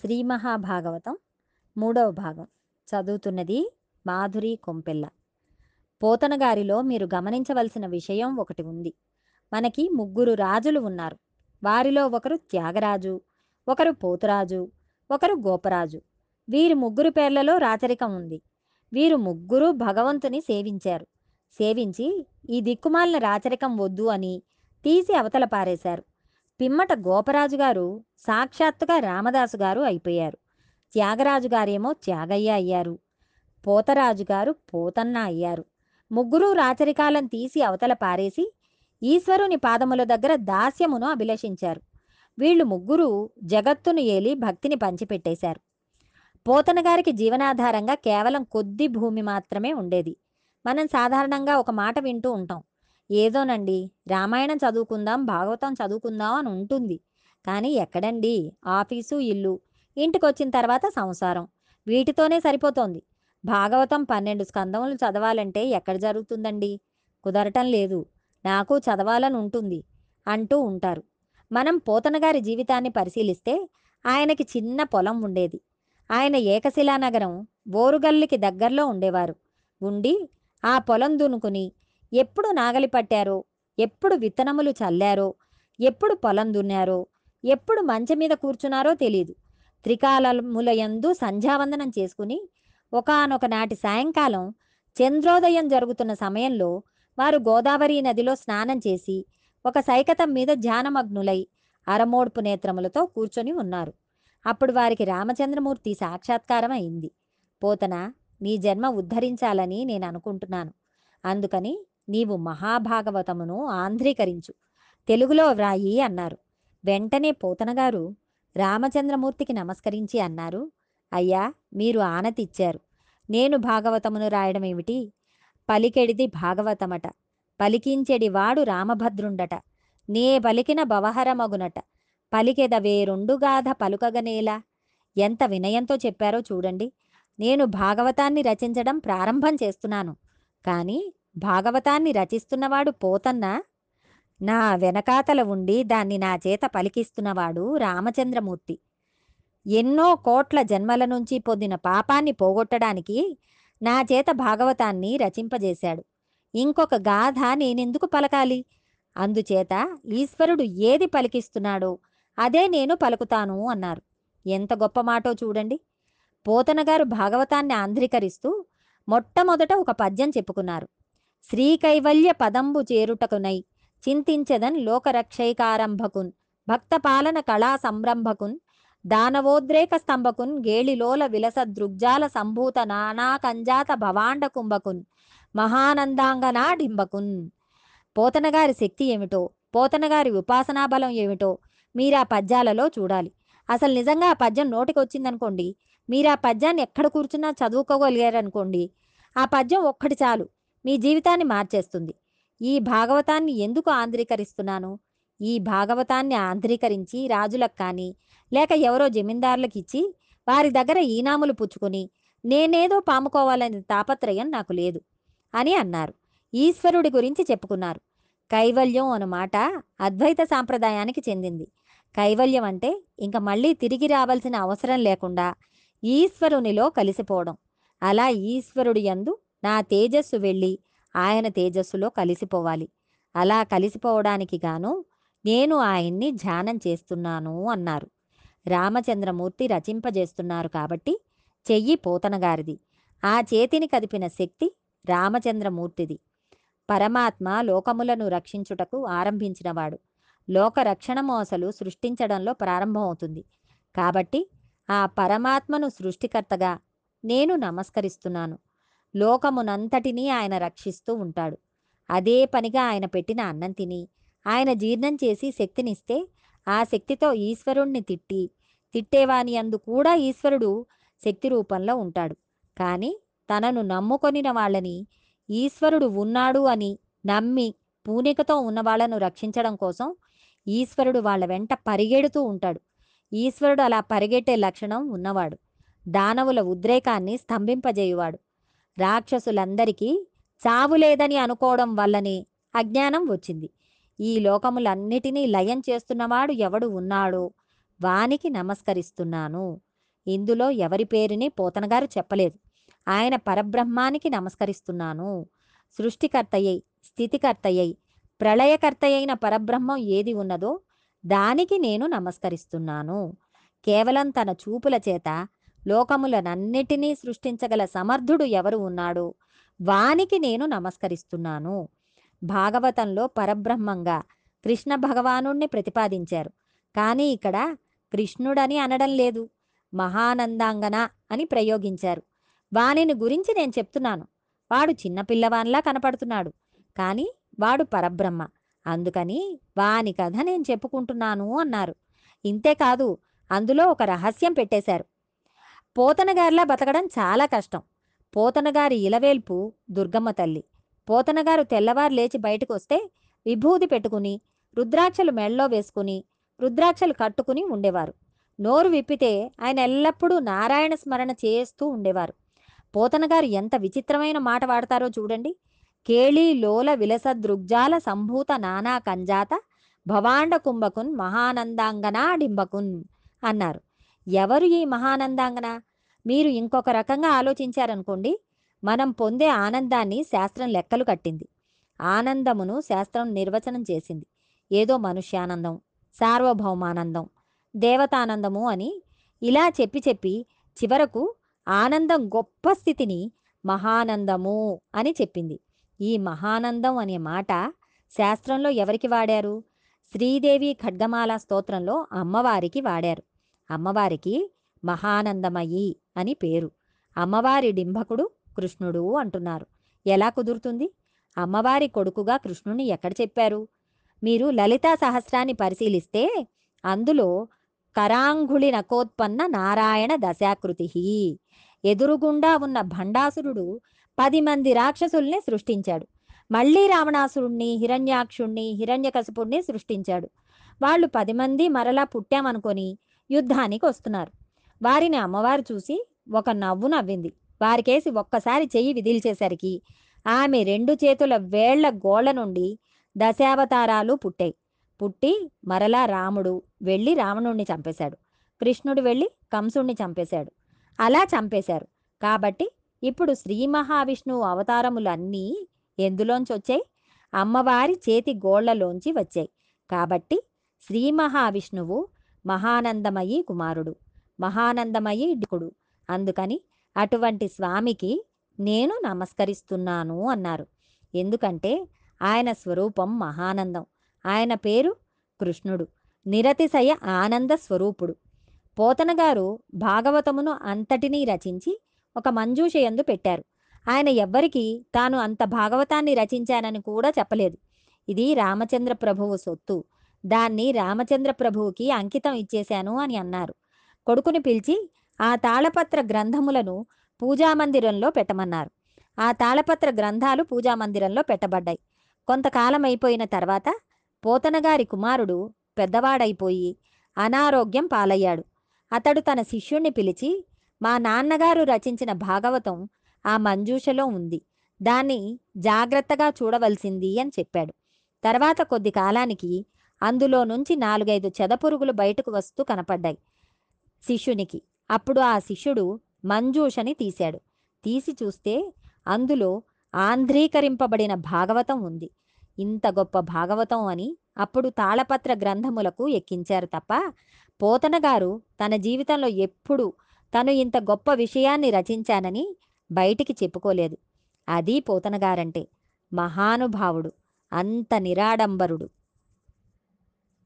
శ్రీ మహాభాగవతం మూడవ భాగం. చదువుతున్నది మాధురి కొంపెల్ల. పోతనగారిలో మీరు గమనించవలసిన విషయం ఒకటి ఉంది. మనకి ముగ్గురు రాజులు ఉన్నారు. వారిలో ఒకరు త్యాగరాజు ఒకరు పోతురాజు ఒకరు గోపరాజు. వీరి ముగ్గురు పేర్లలో రాచరికం ఉంది. వీరు ముగ్గురు భగవంతుని సేవించారు. సేవించి ఈ దిక్కుమాలిన రాచరికం వద్దు అని తీసి అవతల పారేశారు. పిమ్మట గోపరాజు గారు సాక్షాత్తుగా రామదాసు గారు అయిపోయారు. త్యాగరాజు గారేమో త్యాగయ్య అయ్యారు. పోతరాజు గారు పోతన్న అయ్యారు. ముగ్గురు రాచరికాలను తీసి అవతల పారేసి ఈశ్వరుని పాదముల దగ్గర దాస్యమును అభిలషించారు. వీళ్ళు ముగ్గురు జగత్తును ఏలి భక్తిని పంచిపెట్టేశారు. పోతన గారికి జీవనాధారంగా కేవలం కొద్ది భూమి మాత్రమే ఉండేది. మనం సాధారణంగా ఒక మాట వింటూ ఉంటాం. ఏదోనండి రామాయణం చదువుకుందాం భాగవతం చదువుకుందాం అని ఉంటుంది. కానీ ఎక్కడండి? ఆఫీసు ఇల్లు. ఇంటికి వచ్చిన తర్వాత సంసారం. వీటితోనే సరిపోతోంది. భాగవతం పన్నెండు స్కందములు చదవాలంటే ఎక్కడ జరుగుతుందండి? కుదరటం లేదు. నాకు చదవాలని ఉంటుంది అంటూ ఉంటారు. మనం పోతనగారి జీవితాన్ని పరిశీలిస్తే ఆయనకి చిన్న పొలం ఉండేది. ఆయన ఏకశిలానగరం బోరుగల్లికి దగ్గరలో ఉండేవారు. ఉండి ఆ పొలం దునుకుని ఎప్పుడు నాగలి పట్టారో ఎప్పుడు విత్తనములు చల్లారో ఎప్పుడు పొలం దున్నారో ఎప్పుడు మంచం మీద కూర్చున్నారో తెలియదు త్రికాలములయందు సంధ్యావందనం చేసుకుని ఒకనొక నాటి సాయంకాలం చంద్రోదయం జరుగుతున్న సమయంలో వారు గోదావరి నదిలో స్నానం చేసి ఒక సైకతం మీద ధ్యానమగ్నులై అరమోడ్పు నేత్రములతో కూర్చొని ఉన్నారు. అప్పుడు వారికి రామచంద్రమూర్తి సాక్షాత్కారం అయింది. పోతన నీ జన్మ ఉద్ధరించాలని నేను అనుకుంటున్నాను. అందుకని నీవు మహాభాగవతమును ఆంధ్రీకరించు. తెలుగులో వ్రాయి అన్నారు. వెంటనే పోతనగారు రామచంద్రమూర్తికి నమస్కరించి అన్నారు. అయ్యా మీరు ఆనతిచ్చారు నేను భాగవతమును రాయడమేమిటి? పలికెడిది భాగవతమట. పలికించెడి వాడు రామభద్రుండట. నే పలికిన బవహరమగునట పలికెదవే రెండుగాథ పలుకగనేలా ఎంత వినయంతో చెప్పారో చూడండి. నేను భాగవతాన్ని రచించడం ప్రారంభం చేస్తున్నాను. కానీ భాగవతాన్ని రచిస్తున్నవాడు పోతన్నా? నా వెనకాతల ఉండి దాన్ని నా చేత పలికిస్తున్నవాడు రామచంద్రమూర్తి. ఎన్నో కోట్ల జన్మల నుంచి పొందిన పాపాన్ని పోగొట్టడానికి నా చేత భాగవతాన్ని రచింపజేశాడు. ఇంకొక గాథ నేనెందుకు పలకాలి? అందుచేత ఈశ్వరుడు ఏది పలికిస్తున్నాడో అదే నేను పలుకుతాను అన్నారు. ఎంత గొప్ప మాటో చూడండి. పోతనగారు భాగవతాన్ని ఆంధ్రీకరిస్తూ మొట్టమొదట ఒక పద్యం చెప్పుకున్నారు. శ్రీకైవల్య పదంబు చేరుటకునై చింతించదన్ లోకరక్షైకారంభకున్ భక్తపాలన కళా సంరంభకున్ దానవోద్రేక స్తంభకున్ గేళిలోల విలస దృగ్జాల సంభూత నానాకంజాత భవాండ కుంభకున్ మహానందాంగనాడింబకున్. పోతనగారి శక్తి ఏమిటో పోతనగారి ఉపాసనా బలం ఏమిటో మీరా పద్యాలలో చూడాలి. అసలు నిజంగా ఆ పద్యం నోటికొచ్చిందనుకోండి మీరా మీరు ఆ పద్యాన్ని ఎక్కడ కూర్చున్నా చదువుకోగలిగారనుకోండి ఆ పద్యం ఒక్కటి చాలు. మీ జీవితాన్ని మార్చేస్తుంది. ఈ భాగవతాన్ని ఎందుకు ఆంధ్రీకరిస్తున్నాను? ఈ భాగవతాన్ని ఆంధ్రీకరించి రాజులకు కానీ లేక ఎవరో జమీందారులకు ఇచ్చి వారి దగ్గర ఈనాములు పుచ్చుకొని నేనేదో పాముకోవాలనే తాపత్రయం నాకు లేదు అని అన్నారు. ఈశ్వరుడి గురించి చెప్పుకున్నారు. కైవల్యం అన్నమాట అద్వైత సాంప్రదాయానికి చెందింది. కైవల్యం అంటే ఇంక మళ్ళీ తిరిగి రావాల్సిన అవసరం లేకుండా ఈశ్వరునిలో కలిసిపోవడం. అలా ఈశ్వరుడి యందు నా తేజస్సు వెళ్ళి ఆయన తేజస్సులో కలిసిపోవాలి. అలా కలిసిపోవడానికి గాను నేను ఆయన్ని ధ్యానం చేస్తున్నాను అన్నారు. రామచంద్రమూర్తి రచింపజేస్తున్నారు కాబట్టి చెయ్యి పోతనగారిది ఆ చేతిని కదిపిన శక్తి రామచంద్రమూర్తిది. పరమాత్మ లోకములను రక్షించుటకు ఆరంభించినవాడు. లోకరక్షణము అసలు సృష్టించడంలో ప్రారంభమవుతుంది. కాబట్టి ఆ పరమాత్మను సృష్టికర్తగా నేను నమస్కరిస్తున్నాను. లోకమునంతటినీ ఆయన రక్షిస్తూ ఉంటాడు. అదే పనిగా ఆయన పెట్టిన అన్నం తిని ఆయన జీర్ణం చేసి శక్తినిస్తే ఆ శక్తితో ఈశ్వరుణ్ణి తిట్టి తిట్టేవాని అందు కూడా ఈశ్వరుడు శక్తి రూపంలో ఉంటాడు. కానీ తనను నమ్ముకొనిన వాళ్ళని ఈశ్వరుడు ఉన్నాడు అని నమ్మి పూనికతో ఉన్న వాళ్ళను రక్షించడం కోసం ఈశ్వరుడు వాళ్ళ వెంట పరిగెడుతూ ఉంటాడు. ఈశ్వరుడు అలా పరిగెట్టే లక్షణం ఉన్నవాడు. దానవుల ఉద్రేకాన్ని స్తంభింపజేయువాడు. రాక్షసులందరికీ చావు లేదని అనుకోవడం వల్లనే అజ్ఞానం వచ్చింది. ఈ లోకములన్నిటినీ లయం చేస్తున్నవాడు ఎవడు ఉన్నాడో వానికి నమస్కరిస్తున్నాను. ఇందులో ఎవరి పేరుని పోతనగారు చెప్పలేదు. ఆయన పరబ్రహ్మానికి నమస్కరిస్తున్నాను. సృష్టికర్తయ్యై స్థితికర్తయ్యై ప్రళయకర్తయైన పరబ్రహ్మం ఏది ఉన్నదో దానికి నేను నమస్కరిస్తున్నాను. కేవలం తన చూపుల చేత లోకములనన్నిటినీ సృష్టించగల సమర్థుడు ఎవరు ఉన్నాడో? వానికి నేను నమస్కరిస్తున్నాను. భాగవతంలో పరబ్రహ్మంగా కృష్ణ భగవానుణ్ణి ప్రతిపాదించారు. కానీ ఇక్కడ కృష్ణుడని అనడం లేదు. మహానందాంగన అని ప్రయోగించారు. వానిని గురించి నేను చెప్తున్నాను. వాడు చిన్నపిల్లవాన్లా కనపడుతున్నాడు. కానీ వాడు పరబ్రహ్మ. అందుకని వాని కథ నేను చెప్పుకుంటున్నాను అన్నారు. ఇంతేకాదు అందులో ఒక రహస్యం పెట్టేశారు. పోతనగారిలా బతకడం చాలా కష్టం. పోతనగారి ఇలవేల్పు దుర్గమ్మ తల్లి. పోతనగారు తెల్లవారు లేచి బయటకు వస్తే విభూది పెట్టుకుని రుద్రాక్షలు మెళ్ళలో వేసుకుని రుద్రాక్షలు కట్టుకుని ఉండేవారు. నోరు విప్పితే ఆయన ఎల్లప్పుడూ నారాయణ స్మరణ చేస్తూ ఉండేవారు. పోతనగారు ఎంత విచిత్రమైన మాట వాడతారో చూడండి. కేళీ లోల విలస దృగ్జాల సంభూత నానా కంజాత భవాండ కుంభకున్ మహానందాంగనా డింబకున్ అన్నారు. ఎవరు ఈ మహానందాంగన? మీరు ఇంకొక రకంగా ఆలోచించారనుకోండి మనం పొందే ఆనందాన్ని శాస్త్రం లెక్కలు కట్టింది. ఆనందమును శాస్త్రం నిర్వచనం చేసింది. ఏదో మనుష్యానందం సార్వభౌమానందం దేవతానందము అని ఇలా చెప్పి చెప్పి చివరకు ఆనందం గొప్ప స్థితిని మహానందము అని చెప్పింది. ఈ మహానందం అనే మాట శాస్త్రంలో ఎవరికి వాడారు? శ్రీదేవి ఖడ్గమాల స్తోత్రంలో అమ్మవారికి వాడారు. అమ్మవారికి మహానందమయి అని పేరు. అమ్మవారి డింభకుడు కృష్ణుడు అంటున్నారు. ఎలా కుదురుతుంది? అమ్మవారి కొడుకుగా కృష్ణుని ఎక్కడ చెప్పారు? మీరు లలితా సహస్రాన్ని పరిశీలిస్తే అందులో కరాంగుళి నకోత్పన్న నారాయణ దశాకృతి ఎదురుగుండా ఉన్న భండాసురుడు పది మంది రాక్షసుల్ని సృష్టించాడు. మళ్ళీ రావణాసురుణ్ణి హిరణ్యాక్షుణ్ణి హిరణ్యకశపుణ్ణి సృష్టించాడు. వాళ్ళు పది మంది మరలా పుట్టామనుకొని యుద్ధానికి వస్తున్నారు వారిని అమ్మవారు చూసి ఒక నవ్వు నవ్వింది. వారికేసి ఒక్కసారి చెయ్యి విదిల్చేసరికి ఆమె రెండు చేతుల వేళ్ళ గోళ్ళ నుండి దశావతారాలు పుట్టాయి. పుట్టి మరలా రాముడు వెళ్ళి రావణుణ్ణి చంపేశాడు. కృష్ణుడు వెళ్ళి కంసుణ్ణి చంపేశాడు. అలా చంపేశారు. కాబట్టి ఇప్పుడు శ్రీ మహావిష్ణువు అవతారములన్నీ ఎందులోంచి వచ్చాయి అమ్మవారి చేతి గోళ్ళలోంచి వచ్చాయి. కాబట్టి శ్రీ మహావిష్ణువు మహానందమయి కుమారుడు. మహానందమయి డికుడు అందుకని అటువంటి స్వామికి నేను నమస్కరిస్తున్నాను అన్నారు. ఎందుకంటే ఆయన స్వరూపం మహానందం. ఆయన పేరు కృష్ణుడు. నిరతిశయ ఆనంద స్వరూపుడు. పోతనగారు భాగవతమును అంతటినీ రచించి ఒక మంజూషయందు పెట్టారు. ఆయన ఎవ్వరికీ తాను అంత భాగవతాన్ని రచించానని కూడా చెప్పలేదు. ఇది రామచంద్ర ప్రభువు సొత్తు. దాన్ని రామచంద్ర ప్రభువుకి అంకితం ఇచ్చేశాను అని అన్నారు. కొడుకుని పిలిచి ఆ తాళపత్ర గ్రంథములను పూజామందిరంలో పెట్టమన్నారు. ఆ తాళపత్ర గ్రంథాలు పూజామందిరంలో పెట్టబడ్డాయి. కొంతకాలం అయిపోయిన తర్వాత పోతనగారి కుమారుడు పెద్దవాడైపోయి అనారోగ్యం పాలయ్యాడు. అతడు తన శిష్యుణ్ణి పిలిచి మా నాన్నగారు రచించిన భాగవతం ఆ మంజూషలో ఉంది. దాన్ని జాగ్రత్తగా చూడవలసింది అని చెప్పాడు. తర్వాత కొద్ది కాలానికి అందులో నుంచి నాలుగైదు చెదపురుగులు బయటకు వస్తూ కనపడ్డాయి. శిష్యునికి అప్పుడు ఆ శిష్యుడు మంజూషని తీశాడు. తీసి చూస్తే అందులో ఆంధ్రీకరింపబడిన భాగవతం ఉంది. ఇంత గొప్ప భాగవతం అని అప్పుడు తాళపత్ర గ్రంథములకు ఎక్కించారు తప్ప పోతనగారు తన జీవితంలో ఎప్పుడు తను ఇంత గొప్ప విషయాన్ని రచించానని బయటికి చెప్పుకోలేదు. అది పోతనగారంటే మహానుభావుడు అంత నిరాడంబరుడు.